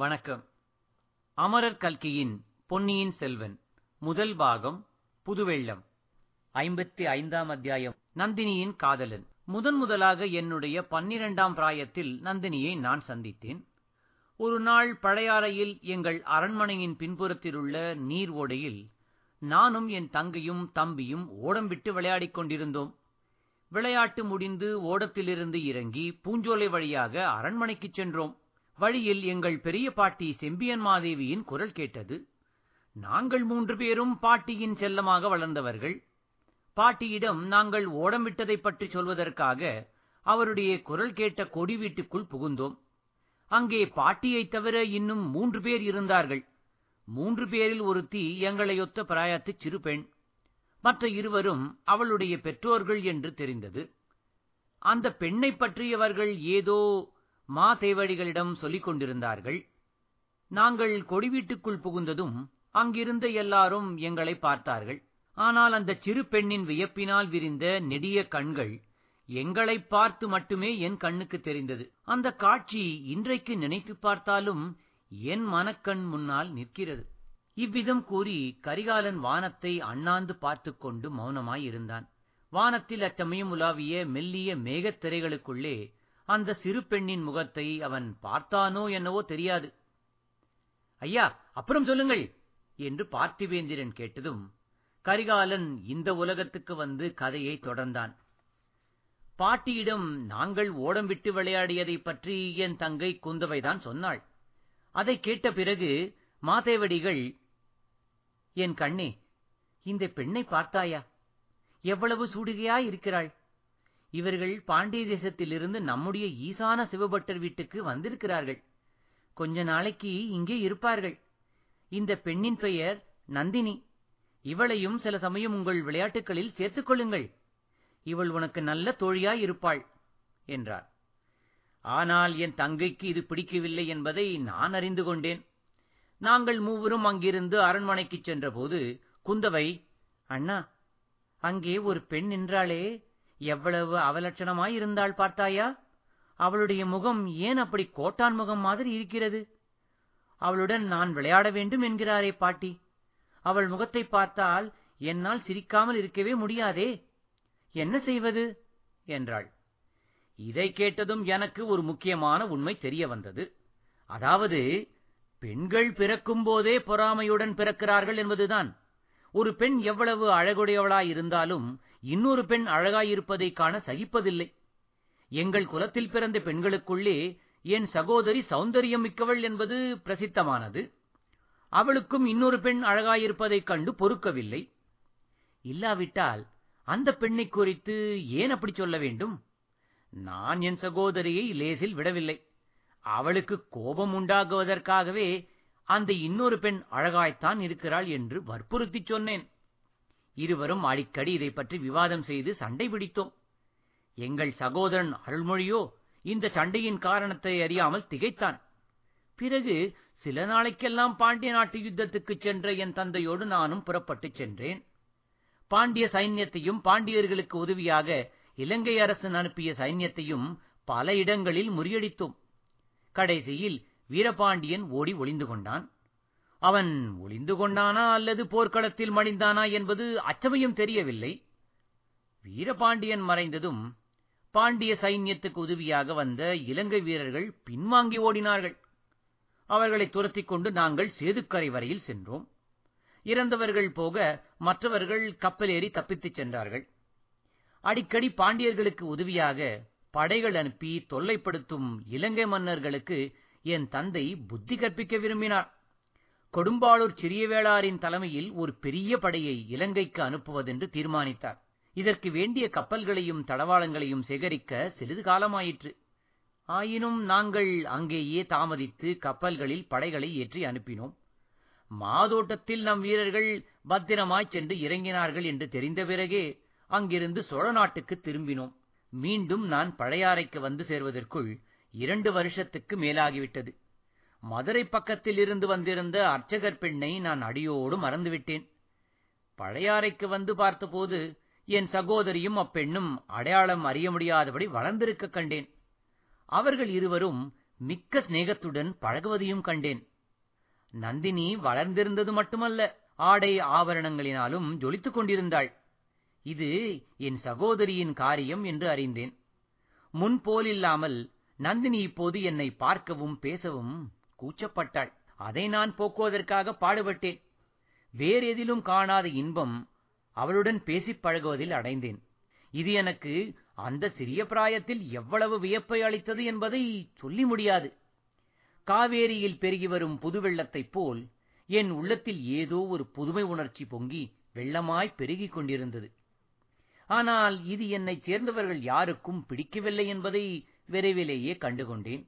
வணக்கம். அமரர் கல்கியின் பொன்னியின் செல்வன் முதல் பாகம் புதுவெள்ளம். ஐம்பத்தி ஐந்தாம் அத்தியாயம் நந்தினியின் காதலன். முதன் முதலாக என்னுடைய பன்னிரண்டாம் பிராயத்தில் நந்தினியை நான் சந்தித்தேன். ஒரு நாள் பழையாறையில் எங்கள் அரண்மனையின் பின்புறத்திலுள்ள நீர் ஓடையில் நானும் என் தங்கையும் தம்பியும் ஓடம் விட்டு விளையாடிக் கொண்டிருந்தோம். விளையாட்டு முடிந்து ஓடத்திலிருந்து இறங்கி பூஞ்சோலை வழியாக அரண்மனைக்குச் சென்றோம். வழியில் எங்கள் பெரிய பாட்டி செம்பியன் மாதேவியின் குரல் கேட்டது. நாங்கள் மூன்று பேரும் பாட்டியின் செல்லமாக வளர்ந்தவர்கள். பாட்டியிடம் நாங்கள் ஓடம்விட்டதைப் பற்றி சொல்வதற்காக அவருடைய குரல் கேட்ட கொடி வீட்டுக்குள் புகுந்தோம். அங்கே பாட்டியைத் தவிர இன்னும் மூன்று பேர் இருந்தார்கள். மூன்று பேரில் ஒருத்தி எங்களையொத்த பிராயத்துச் சிறு பெண். மற்ற இருவரும் அவளுடைய பெற்றோர்கள் என்று தெரிந்தது. அந்த பெண்ணைப் பற்றியவர்கள் ஏதோ மாதேவடிகளிடம் சொல்லிக் கொண்டிருந்தார்கள் நாங்கள் கொடி வீட்டுக்குள் புகுந்ததும் அங்கிருந்த எல்லாரும் எங்களை பார்த்தார்கள். ஆனால் அந்த சிறு பெண்ணின் வியப்பினால் விரிந்த நெடிய கண்கள் எங்களை பார்த்து மட்டுமே என் கண்ணுக்கு தெரிந்தது. அந்த காட்சி இன்றைக்கு நினைத்து பார்த்தாலும் என் மனக்கண் முன்னால் நிற்கிறது. இவ்விதம் கூறி கரிகாலன் வானத்தை அண்ணாந்து பார்த்துக் கொண்டு மௌனமாயிருந்தான். வானத்தில் அச்சமயம் உலாவிய மெல்லிய மேகத் திரைகளுக்குள்ளே அந்த சிறு பெண்ணின் முகத்தை அவன் பார்த்தானோ என்னவோ தெரியாது. ஐயா அப்புறம் சொல்லுங்கள் என்று பார்த்திவேந்திரன் கேட்டதும் கரிகாலன் இந்த உலகத்துக்கு வந்து கதையை தொடர்ந்தான். பாட்டியிடம் நாங்கள் ஓடம் விட்டு விளையாடியதைப் பற்றி என் தங்கை குந்தவைதான் சொன்னாள். அதை கேட்ட பிறகு மாதேவடிகள் என் கண்ணே இந்த பெண்ணை பார்த்தாயா? எவ்வளவு சூடுகையாய் இருக்கிறாள். இவர்கள் பாண்டிய தேசத்திலிருந்து நம்முடைய ஈசான சிவபட்டர் வீட்டுக்கு வந்திருக்கிறார்கள். கொஞ்ச நாளைக்கு இங்கே இருப்பார்கள். இந்த பெண்ணின் பெயர் நந்தினி. இவளையும் சில சமயம் உங்கள் விளையாட்டுகளில் சேர்த்துக் கொள்ளுங்கள். இவள் உனக்கு நல்ல தோழியாய் இருப்பாள் என்றார். ஆனால் என் தங்கைக்கு இது பிடிக்கவில்லை என்பதை நான் அறிந்து கொண்டேன். நாங்கள் மூவரும் அங்கிருந்து அரண்மனைக்குச் சென்றபோது குந்தவை அண்ணா அங்கே ஒரு பெண் நின்றாளே எவ்வளவு அவலட்சணமாயிருந்தாள் பார்த்தாயா? அவளுடைய முகம் ஏன் அப்படி கோட்டான் முகம் மாதிரி இருக்கிறது? அவளுடன் நான் விளையாட வேண்டும் என்கிறாரே பாட்டி. அவள் முகத்தை பார்த்தால் என்னால் சிரிக்காமல் இருக்கவே முடியாதே. என்ன செய்வது? என்றாள். இதை கேட்டதும் எனக்கு ஒரு முக்கியமான உண்மை தெரிய வந்தது. அதாவது பெண்கள் பிறக்கும் போதே பொறாமையுடன் பிறக்கிறார்கள் என்பதுதான். ஒரு பெண் எவ்வளவு அழகுடையவளாய் இருந்தாலும் இன்னொரு பெண் அழகாயிருப்பதைக் காண சகிப்பதில்லை. எங்கள் குலத்தில் பிறந்த பெண்களுக்குள்ளே என் சகோதரி சௌந்தரியம் மிக்கவள் என்பது பிரசித்தமானது. அவளுக்கும் இன்னொரு பெண் அழகாயிருப்பதைக் கண்டு பொறுக்கவில்லை. இல்லாவிட்டால் அந்த பெண்ணை குறித்து ஏன் அப்படி சொல்ல வேண்டும்? நான் என் சகோதரியை லேசில் விடவில்லை. அவளுக்கு கோபம் உண்டாகுவதற்காகவே அந்த இன்னொரு பெண் அழகாய்த்தான் இருக்கிறாள் என்று வற்புறுத்திச் சொன்னேன். இருவரும் அடிக்கடி இதை பற்றி விவாதம் செய்து சண்டை பிடித்தோம். எங்கள் சகோதரன் அருள்மொழியோ இந்த சண்டையின் காரணத்தை அறியாமல் திகைத்தான். பிறகு சில நாளைக்கெல்லாம் பாண்டிய நாட்டு யுத்தத்துக்குச் சென்ற என் தந்தையோடு நானும் புறப்பட்டுச் சென்றேன். பாண்டிய சைன்யத்தையும் பாண்டியர்களுக்கு உதவியாக இலங்கை அரசன் அனுப்பிய சைன்யத்தையும் பல இடங்களில் முறியடித்தோம். கடைசியில் வீரபாண்டியன் ஓடி ஒளிந்து கொண்டான். அவன் ஒளிந்து கொண்டானா அல்லது போர்க்களத்தில் மடிந்தானா என்பது அச்சமயம் தெரியவில்லை. வீரபாண்டியன் மறைந்ததும் பாண்டிய சைன்யத்துக்கு உதவியாக வந்த இலங்கை வீரர்கள் பின்வாங்கி ஓடினார்கள். அவர்களை துரத்திக் கொண்டு நாங்கள் சேதுக்கரை வரையில் சென்றோம். இறந்தவர்கள் போக மற்றவர்கள் கப்பலேறி தப்பித்துச் சென்றார்கள். அடிக்கடி பாண்டியர்களுக்கு உதவியாக படைகள் அனுப்பி தொல்லைப்படுத்தும் இலங்கை மன்னர்களுக்கு என் தந்தை புத்தி கற்பிக்க விரும்பினார். கொடும்பாளூர் சிறியவேளாரின் தலைமையில் ஒரு பெரிய படையை இலங்கைக்கு அனுப்புவதென்று தீர்மானித்தார். இதற்கு வேண்டிய கப்பல்களையும் தளவாளங்களையும் சேகரிக்க சிறிது காலமாயிற்று. ஆயினும் நாங்கள் அங்கேயே தாமதித்து கப்பல்களில் படைகளை ஏற்றி அனுப்பினோம். மாதோட்டத்தில் நம் வீரர்கள் பத்திரமாய்ச் சென்று இறங்கினார்கள் என்று தெரிந்த பிறகே அங்கிருந்து சோழ நாட்டுக்கு திரும்பினோம். மீண்டும் நான் பழையாறைக்கு வந்து சேர்வதற்குள் இரண்டு வருஷத்துக்கு மேலாகிவிட்டது. மதுரை பக்கத்தில் இருந்து வந்திருந்த அர்ச்சகர் பெண்ணை நான் அடியோடு மறந்துவிட்டேன். பழையாறைக்கு வந்து பார்த்தபோது என் சகோதரியும் அப்பெண்ணும் அடையாளம் அறிய முடியாதபடி வளர்ந்திருக்க கண்டேன். அவர்கள் இருவரும் மிக்க சிநேகத்துடன் பழகுவதையும் கண்டேன். நந்தினி வளர்ந்திருந்தது மட்டுமல்ல ஆடை ஆபரணங்களினாலும் ஜொலித்துக் கொண்டிருந்தாள். இது என் சகோதரியின் காரியம் என்று அறிந்தேன். முன்போலில்லாமல் நந்தினி இப்போது என்னை பார்க்கவும் பேசவும் கூச்சப்பட்டாள். அதை நான் போக்குவதற்காக பாடுபட்டேன். வேறெதிலும் காணாத இன்பம் அவளுடன் பேசிப் பழகுவதில் அடைந்தேன். இது எனக்கு அந்த சிறிய பிராயத்தில் எவ்வளவு வியப்பை அளித்தது என்பதை சொல்லி முடியாது. காவேரியில் பெருகி வரும் புது வெள்ளத்தைப் போல் என் உள்ளத்தில் ஏதோ ஒரு புதுமை உணர்ச்சி பொங்கி வெள்ளமாய் பெருகிக் கொண்டிருந்தது. ஆனால் இது என்னைச் சேர்ந்தவர்கள் யாருக்கும் பிடிக்கவில்லை என்பதை விரைவிலேயே கண்டுகொண்டேன்.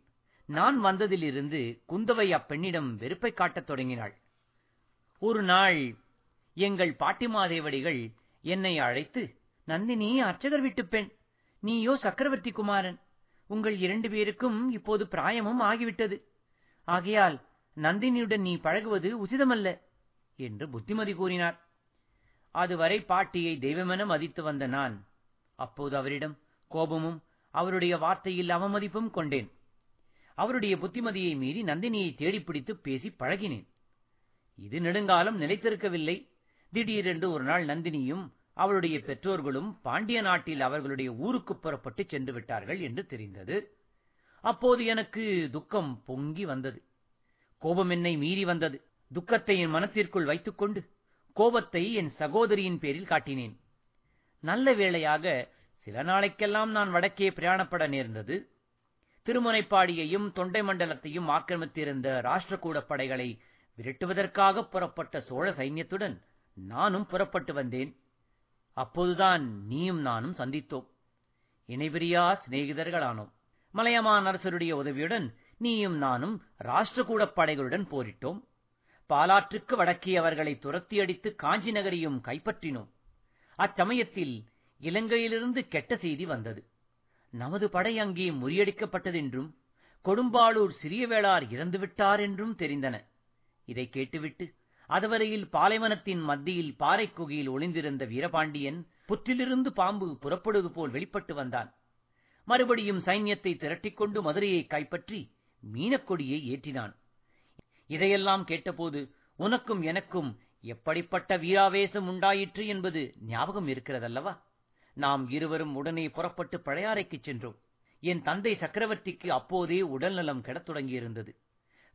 நான் வந்ததிலிருந்து குந்தவை அப்பெண்ணிடம் வெறுப்பை காட்டத் தொடங்கினாள். ஒரு நாள் எங்கள் பாட்டிமாதேவடிகள் என்னை அழைத்து நந்தினி அர்ச்சகர் வீட்டுப் பெண். நீயோ சக்கரவர்த்தி குமாரன். உங்கள் இரண்டு பேருக்கும் இப்போது பிராயமும் ஆகிவிட்டது. ஆகையால் நந்தினியுடன் நீ பழகுவது உசிதமல்ல என்று புத்திமதி கூறினார். அதுவரை பாட்டியை தெய்வமென மதித்து வந்த நான் அப்போது அவரிடம் கோபமும் அவருடைய வார்த்தையில் அவமதிப்பும் கொண்டேன். அவருடைய புத்திமதியை மீறி நந்தினியை தேடிப்பிடித்து பேசி பழகினேன். இது நெடுங்காலம் நிலைத்திருக்கவில்லை. திடீரென்று ஒரு நாள் நந்தினியும் அவளுடைய பெற்றோர்களும் பாண்டிய நாட்டில் அவர்களுடைய ஊருக்கு புறப்பட்டு சென்று விட்டார்கள் என்று தெரிந்தது. அப்போது எனக்கு துக்கம் பொங்கி வந்தது. கோபம் என்னை மீறி வந்தது. துக்கத்தை என் மனத்திற்குள் வைத்துக்கொண்டு கோபத்தை என் சகோதரியின் பேரில் காட்டினேன். நல்ல வேளையாக சில நாளைக்கெல்லாம் நான் வடக்கே பிரயாணப்பட நேர்ந்தது. திருமுனைப்பாடியையும் தொண்டை மண்டலத்தையும் ஆக்கிரமித்திருந்த ராஷ்டிரகூட படைகளை விரட்டுவதற்காக புறப்பட்ட சோழ சைன்யத்துடன் நானும் புறப்பட்டு வந்தேன். அப்போதுதான் நீயும் நானும் சந்தித்தோம். இணைபிரியா சிநேகிதர்களானோம். மலையமான் அரசருடைய உதவியுடன் நீயும் நானும் ராஷ்டிரகூட படைகளுடன் போரிட்டோம். பாலாற்றுக்கு வடக்கே அவர்களை துரத்தி அடித்து காஞ்சி நகரையும் கைப்பற்றினோம். அச்சமயத்தில் இலங்கையிலிருந்து கெட்ட செய்தி வந்தது. நமது படை அங்கே முறியடிக்கப்பட்டதென்றும் கொடும்பாளூர் சிறிய வேளார் இறந்துவிட்டார் என்றும் தெரிந்தன. இதை கேட்டுவிட்டு அதுவரையில் பாலைவனத்தின் மத்தியில் பாறைக் குகையில் ஒளிந்திருந்த வீரபாண்டியன் புற்றிலிருந்து பாம்பு புறப்படுவது போல் வெளிப்பட்டு வந்தான். மறுபடியும் சைன்யத்தை திரட்டிக்கொண்டு மதுரையை கைப்பற்றி மீனக்கொடியை ஏற்றினான். இதையெல்லாம் கேட்டபோது உனக்கும் எனக்கும் எப்படிப்பட்ட வீராவேசம் உண்டாயிற்று என்பது ஞாபகம் இருக்கிறதல்லவா? நாம் இருவரும் உடனே புறப்பட்டு பழையாறைக்குச் சென்றோம். என் தந்தை சக்கரவர்த்திக்கு அப்போதே உடல்நலம் கெடத் தொடங்கியிருந்தது.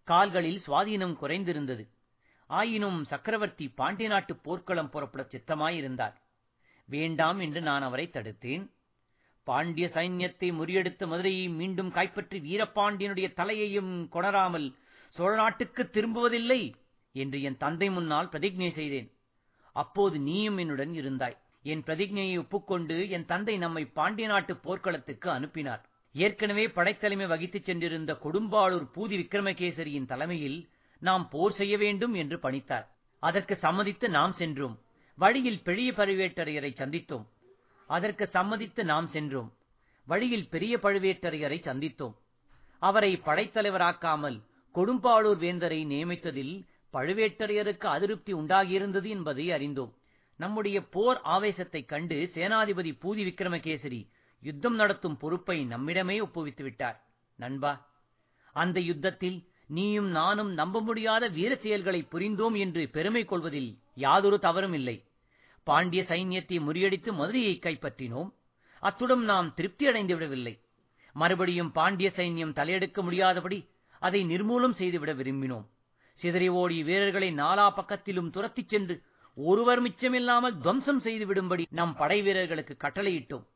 கால்களில் சுவாதீனம் குறைந்திருந்தது. ஆயினும் சக்கரவர்த்தி பாண்டிய நாட்டு போர்க்களம் புறப்பட சித்தமாயிருந்தார். வேண்டாம் என்று நான் அவரை தடுத்தேன். பாண்டிய சைன்யத்தை முறியடித்த மதுரையை மீண்டும் கைப்பற்றி வீரபாண்டியனுடைய தலையையும் கொணராமல் சோழ நாட்டுக்கு திரும்புவதில்லை என்று என் தந்தை முன்னால் பிரதிஜை செய்தேன். அப்போது நீயும் என்னுடன் இருந்தாய். என் பிரதிஜையை ஒப்புக்கொண்டு என் தந்தை நம்மை பாண்டிய நாட்டு போர்க்களத்துக்கு அனுப்பினார். ஏற்கனவே படைத்தலைமை வகித்துச் சென்றிருந்த கொடும்பாளூர் பூதி விக்ரமகேசரியின் தலைமையில் நாம் போர் செய்ய வேண்டும் என்று பணித்தார். அதற்கு சம்மதித்து நாம் சென்றோம். வழியில் பெரிய பழுவேட்டரையரை சந்தித்தோம். அதற்கு சம்மதித்து நாம் சென்றோம். வழியில் பெரிய பழுவேட்டரையரை சந்தித்தோம். அவரை படைத்தலைவராக்காமல் கொடும்பாளூர் வேந்தரை நியமித்ததில் பழுவேட்டரையருக்கு அதிருப்தி உண்டாகியிருந்தது என்பதை அறிந்தோம். நம்முடைய போர் ஆவேசத்தைக் கண்டு சேனாதிபதி பூதி விக்ரமகேசரி யுத்தம் நடத்தும் பொறுப்பை நம்மிடமே ஒப்புவித்து விட்டார். நண்பா அந்த யுத்தத்தில் நீயும் நானும் நம்ப முடியாத வீர செயல்களை புரிந்தோம் என்று பெருமை கொள்வதில் யாதொரு தவறும் இல்லை. பாண்டிய சைன்யத்தை முறியடித்து மதுரையை கைப்பற்றினோம். அத்துடன் நாம் திருப்தி அடைந்து விடவில்லை. மறுபடியும் பாண்டிய சைன்யம் தலையெடுக்க முடியாதபடி அதை நிர்மூலம் செய்துவிட விரும்பினோம். சிதறி ஓடி வீரர்களை நாலா பக்கத்திலும் துரத்திச் சென்று ஒருவர் மிச்சமில்லாமல் துவம்சம் செய்து விடும்படி நம் படை வீரர்களுக்கு கட்டளையிட்டோம்.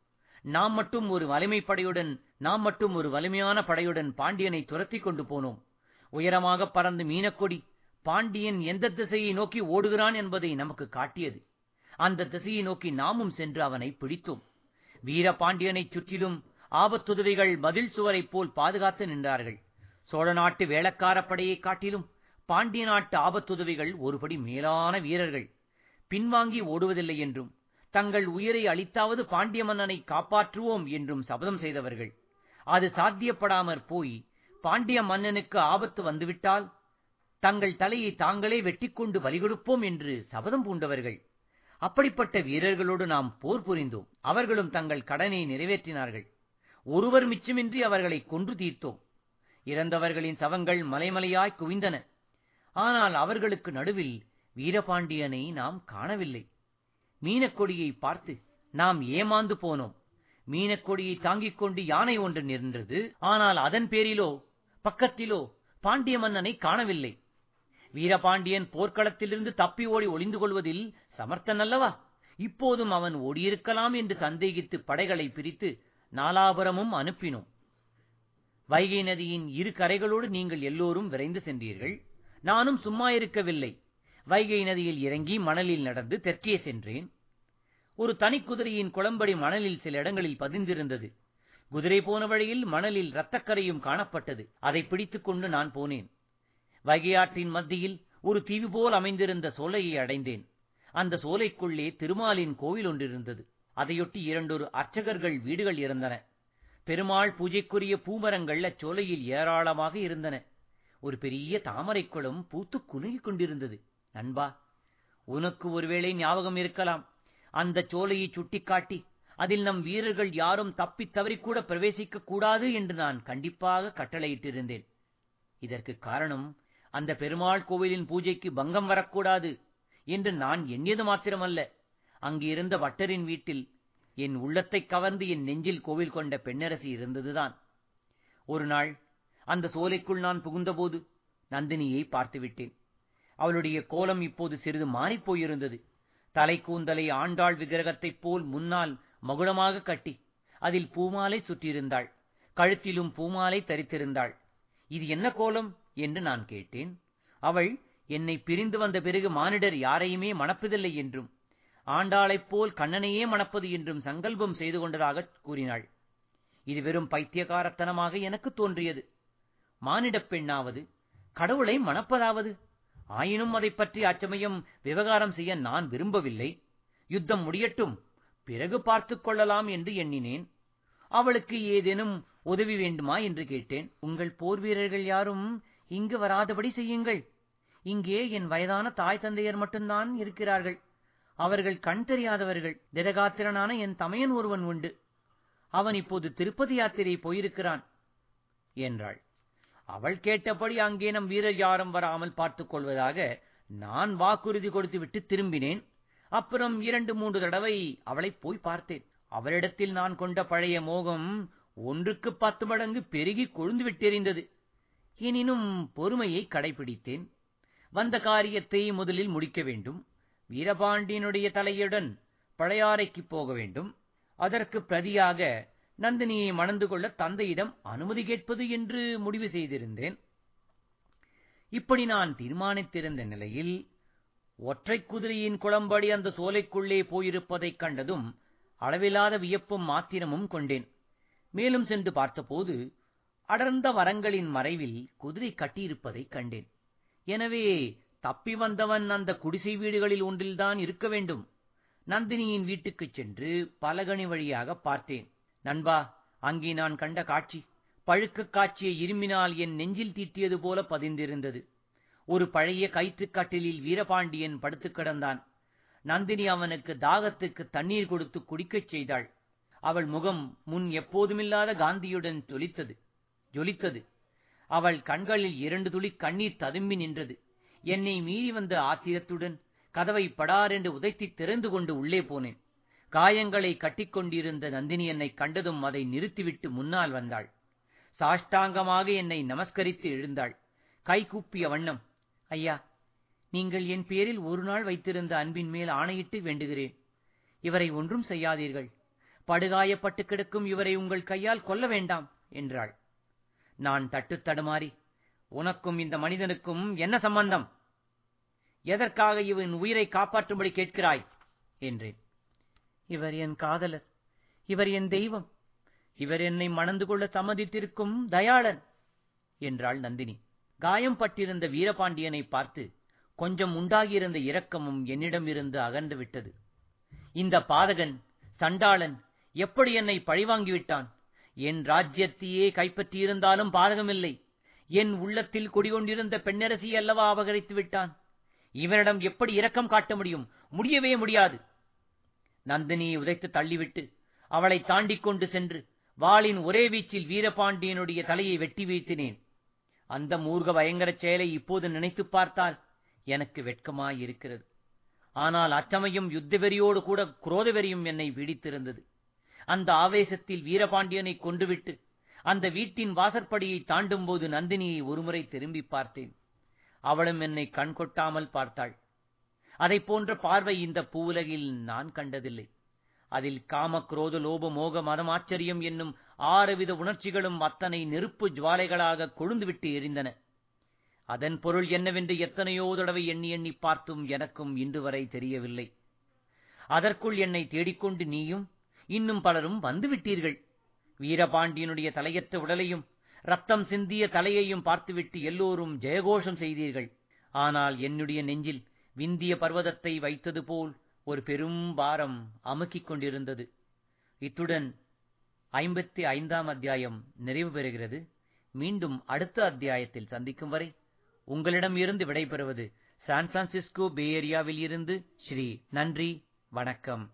நாம் மட்டும் ஒரு வலிமை படையுடன் நாம் மட்டும் ஒரு வலிமையான படையுடன் பாண்டியனை துரத்திக் கொண்டு போனோம். உயரமாக பறந்து மீனக்கொடி பாண்டியன் எந்த திசையை நோக்கி ஓடுகிறான் என்பதை நமக்கு காட்டியது. அந்த திசையை நோக்கி நாமும் சென்று அவனை பிடித்தோம். வீர பாண்டியனைச் சுற்றிலும் ஆபத்துதவிகள் மதில் சுவரைப் போல் பாதுகாத்து நின்றார்கள். சோழ நாட்டு வேளக்கார படையைக் காட்டிலும் பாண்டிய நாட்டு ஆபத்துதவிகள் ஒருபடி மேலான வீரர்கள். பின்வாங்கி ஓடுவதில்லை என்றும் தங்கள் உயிரை அளித்தாவது பாண்டிய மன்னனை காப்பாற்றுவோம் என்றும் சபதம் செய்தவர்கள். அது சாத்தியப்படாமற் போய் பாண்டிய மன்னனுக்கு ஆபத்து வந்துவிட்டால் தங்கள் தலையை தாங்களே வெட்டிக்கொண்டு பலிகொடுப்போம் என்று சபதம் பூண்டவர்கள். அப்படிப்பட்ட வீரர்களோடு நாம் போர் புரிந்தோம். அவர்களும் தங்கள் கடனை நிறைவேற்றினார்கள். ஒருவர் மிச்சமின்றி அவர்களை கொன்று தீர்த்தோம். இறந்தவர்களின் சவங்கள் மலைமலையாய் குவிந்தன. ஆனால் அவர்களுக்கு நடுவில் வீரபாண்டியனை நாம் காணவில்லை. மீனக்கொடியை பார்த்து நாம் ஏமாந்து போனோம். மீனக்கொடியை தாங்கிக் கொண்டு யானை ஒன்று நின்றது. ஆனால் அதன் பேரிலோ பக்கத்திலோ பாண்டிய மன்னனை காணவில்லை. வீரபாண்டியன் போர்க்களத்திலிருந்து தப்பி ஓடி ஒளிந்து கொள்வதில் சமர்த்தன் அல்லவா இப்போதும் அவன் ஓடியிருக்கலாம் என்று சந்தேகித்து படைகளை பிரித்து நாலாபுரமும் அனுப்பினோம். வைகை நதியின் இரு கரைகளோடு நீங்கள் எல்லோரும் விரைந்து சென்றீர்கள். நானும் சும்மா இருக்கவில்லை. வைகை நதியில் இறங்கி மணலில் நடந்து தெற்கே சென்றேன். ஒரு தனி குதிரையின் குளம்படி மணலில் சில இடங்களில் பதிந்திருந்தது. குதிரை போன வழியில் மணலில் இரத்தக்கரையும் காணப்பட்டது. அதை பிடித்துக் கொண்டு நான் போனேன். வைகையாற்றின் மத்தியில் ஒரு தீவு போல் அமைந்திருந்த சோலையை அடைந்தேன். அந்த சோலைக்குள்ளே திருமாலின் கோவில் ஒன்றிருந்தது. அதையொட்டி இரண்டொரு அர்ச்சகர்கள் வீடுகள் இருந்தன. பெருமாள் பூஜைக்குரிய பூமரங்கள் அச்சோலையில் ஏராளமாக இருந்தன. ஒரு பெரிய தாமரைக் குளம் பூத்து குலுங்கிக் கொண்டிருந்தது. நண்பா உனக்கு ஒருவேளை ஞாபகம் இருக்கலாம். அந்த சோலையை சுட்டிக்காட்டி அதில் நம் வீரர்கள் யாரும் தப்பித் தவறிக்கூட பிரவேசிக்க கூடாது என்று நான் கண்டிப்பாக கட்டளையிட்டிருந்தேன். இதற்கு காரணம் அந்த பெருமாள் கோவிலின் பூஜைக்கு பங்கம் வரக்கூடாது என்று நான் எண்ணியது மாத்திரமல்ல. அங்கு இருந்த வட்டரின் வீட்டில் என் உள்ளத்தைக் கவர்ந்து என் நெஞ்சில் கோவில் கொண்ட பெண்ணரசி இருந்ததுதான். ஒரு நாள் அந்த சோலைக்குள் நான் புகுந்தபோது நந்தினியை பார்த்துவிட்டேன். அவளுடைய கோலம் இப்போது சிறிது மாறிப் போயிருந்தது. தலைக்கூந்தலை ஆண்டாள் விக்கிரகத்தைப் போல் முன்னால் மகுடமாக கட்டி அதில் பூமாலை சுற்றியிருந்தாள். கழுத்திலும் பூமாலை தரித்திருந்தாள். இது என்ன கோலம் என்று நான் கேட்டேன். அவள் என்னை பிரிந்து வந்த பிறகு மானிடர் யாரையுமே மணப்பதில்லை என்றும் ஆண்டாளைப் போல் கண்ணனையே மணப்பது என்றும் சங்கல்பம் செய்து கொண்டதாகக் கூறினாள். இது வெறும் பைத்தியகாரத்தனமாக எனக்கு தோன்றியது. மானிடப் பெண்ணாவது கடவுளை மணப்பதாவது? ஆயினும் அதைப் பற்றி அச்சமயம் விவகாரம் செய்ய நான் விரும்பவில்லை. யுத்தம் முடியட்டும். பிறகு பார்த்துக் கொள்ளலாம் என்று எண்ணினேன். அவளுக்கு ஏதேனும் உதவி வேண்டுமா என்று கேட்டேன். உங்கள் போர் வீரர்கள் யாரும் இங்கு வராதபடி செய்யுங்கள். இங்கே என் வயதான தாய் தந்தையர் மட்டும்தான் இருக்கிறார்கள். அவர்கள் கண் தெரியாதவர்கள். திடகாத்திரனான என் தமையன் ஒருவன் உண்டு. அவன் இப்போது திருப்பதி யாத்திரை போயிருக்கிறான் என்றாள். அவள் கேட்டபடி அங்கே நம் வீரர் யாரும் வராமல் பார்த்துக் கொள்வதாக நான் வாக்குறுதி கொடுத்துவிட்டு திரும்பினேன். அப்புறம் இரண்டு மூன்று தடவை அவளை போய் பார்த்தேன். அவளிடத்தில் நான் கொண்ட பழைய மோகம் ஒன்றுக்கு பத்து மடங்கு பெருகி கொழுந்து விட்டெறிந்தது. எனினும் பொறுமையை கடைபிடித்தேன். வந்த காரியத்தை முதலில் முடிக்க வேண்டும். வீரபாண்டியனுடைய தலையுடன் பழையாறைக்குப் போக வேண்டும். அதற்கு பிரதியாக நந்தினியை மணந்து கொள்ள தந்தையிடம் அனுமதி கேட்பது என்று முடிவு செய்திருந்தேன். இப்படி நான் தீர்மானித்திருந்த நிலையில் ஒற்றை குதிரையின் குளம்படி அந்த சோலைக்குள்ளே போயிருப்பதைக் கண்டதும் அளவிலாத வியப்பும் மாத்திரமும் கொண்டேன். மேலும் சென்று பார்த்தபோது அடர்ந்த மரங்களின் மறைவில் குதிரை கட்டியிருப்பதைக் கண்டேன். எனவே தப்பி வந்தவன் அந்த குடிசை வீடுகளில் ஒன்றில்தான் இருக்க வேண்டும். நந்தினியின் வீட்டுக்குச் சென்று பலகணி வழியாக பார்த்தேன். நண்பா அங்கே நான் கண்ட காட்சி பழுக்கக் காட்சியை இருமினால் என் நெஞ்சில் தீட்டியது போல பதிந்திருந்தது. ஒரு பழைய கயிற்றுக் கட்டிலில் வீரபாண்டியன் படுத்துக் கிடந்தான். நந்தினி அவனுக்கு தாகத்துக்கு தண்ணீர் கொடுத்து குடிக்கச் செய்தாள். அவள் முகம் முன் எப்போதுமில்லாத காந்தியுடன் ஜொலித்தது ஜொலித்தது. அவள் கண்களில் இரண்டு துளி கண்ணீர் ததும்பி நின்றது. என்னை மீறி வந்த ஆத்திரத்துடன் கதவை படாரென்று உதைத்தி திறந்து கொண்டு உள்ளே போனேன். காயங்களை கட்டிக்கொண்டிருந்த நந்தினி என்னை கண்டதும் அதை நிறுத்திவிட்டு முன்னால் வந்தாள். சாஷ்டாங்கமாக என்னை நமஸ்கரித்து எழுந்தாள். கைகூப்பிய வண்ணம் ஐயா நீங்கள் என் பேரில் ஒரு நாள் வைத்திருந்த அன்பின் மேல் ஆணையிட்டு வேண்டுகிறேன். இவரை ஒன்றும் செய்யாதீர்கள். படுகாயப்பட்டு கிடக்கும் இவரை உங்கள் கையால் கொல்ல வேண்டாம் என்றாள். நான் தட்டுத் தடுமாறி உனக்கும் இந்த மனிதனுக்கும் என்ன சம்பந்தம்? எதற்காக இவன் உயிரை காப்பாற்றும்படி கேட்கிறாய்? என்றேன். இவர் என் காதலர். இவர் என் தெய்வம். இவர் என்னை மணந்து கொள்ள சம்மதித்திருக்கும் தயாளன் என்றாள் நந்தினி. காயம் பட்டிருந்த வீரபாண்டியனை பார்த்து கொஞ்சம் உண்டாகியிருந்த இரக்கமும் என்னிடம் இருந்து அகன்று விட்டது. இந்த பாதகன் சண்டாளன் எப்படி என்னை பழிவாங்கிவிட்டான் என் ராஜ்யத்தையே கைப்பற்றியிருந்தாலும் பாதகமில்லை. என் உள்ளத்தில் குடிகொண்டிருந்த பெண்ணரசி அல்லவா அபகரித்து விட்டான்? இவனிடம் எப்படி இரக்கம் காட்ட முடியும்? முடியவே முடியாது. நந்தினியை உதைத்து தள்ளிவிட்டு அவளை தாண்டிக் கொண்டு சென்று வாளின் ஒரே வீச்சில் வீரபாண்டியனுடைய தலையை வெட்டி வீழ்த்தினேன். அந்த மூர்க்க பயங்கரச் செயலை இப்போது நினைத்துப் பார்த்தால் எனக்கு வெட்கமாயிருக்கிறது. ஆனால் அச்சமயம் யுத்த வெறியோடு கூட குரோத வெறியும் என்னை பீடித்திருந்தது அந்த ஆவேசத்தில் வீரபாண்டியனை கொண்டுவிட்டு அந்த வீட்டின் வாசற்படியை தாண்டும்போது நந்தினியை ஒருமுறை திரும்பி பார்த்தேன். அவளும் என்னை கண் கொட்டாமல் பார்த்தாள். அதை போன்ற பார்வை இந்த பூவுலகில் நான் கண்டதில்லை. அதில் காம குரோத லோப மோக மதமாச்சரியம் என்னும் ஆறுவித உணர்ச்சிகளும் அத்தனை நெருப்பு ஜுவாலைகளாக கொழுந்துவிட்டு எரிந்தன. அதன் பொருள் என்னவென்று எத்தனையோ தடவை எண்ணி எண்ணி பார்த்தும் எனக்கும் இன்று வரை தெரியவில்லை. அதற்குள் என்னை தேடிக்கொண்டு நீயும் இன்னும் பலரும் வந்துவிட்டீர்கள். வீரபாண்டியனுடைய தலையற்ற உடலையும் ரத்தம் சிந்திய தலையையும் பார்த்துவிட்டு எல்லோரும் ஜெயகோஷம் செய்தீர்கள். ஆனால் என்னுடைய நெஞ்சில் விந்திய பர்வதத்தை வைத்தது போல் ஒரு பெரும் பாரம் அமுக்கிக் கொண்டிருந்தது. இத்துடன் ஐம்பத்தி ஐந்தாம் அத்தியாயம் நிறைவு பெறுகிறது. மீண்டும் அடுத்த அத்தியாயத்தில் சந்திக்கும் வரை உங்களிடம் இருந்து விடைபெறுவது சான் பிரான்சிஸ்கோ பே ஏரியாவில் இருந்து ஸ்ரீ நன்றி வணக்கம்.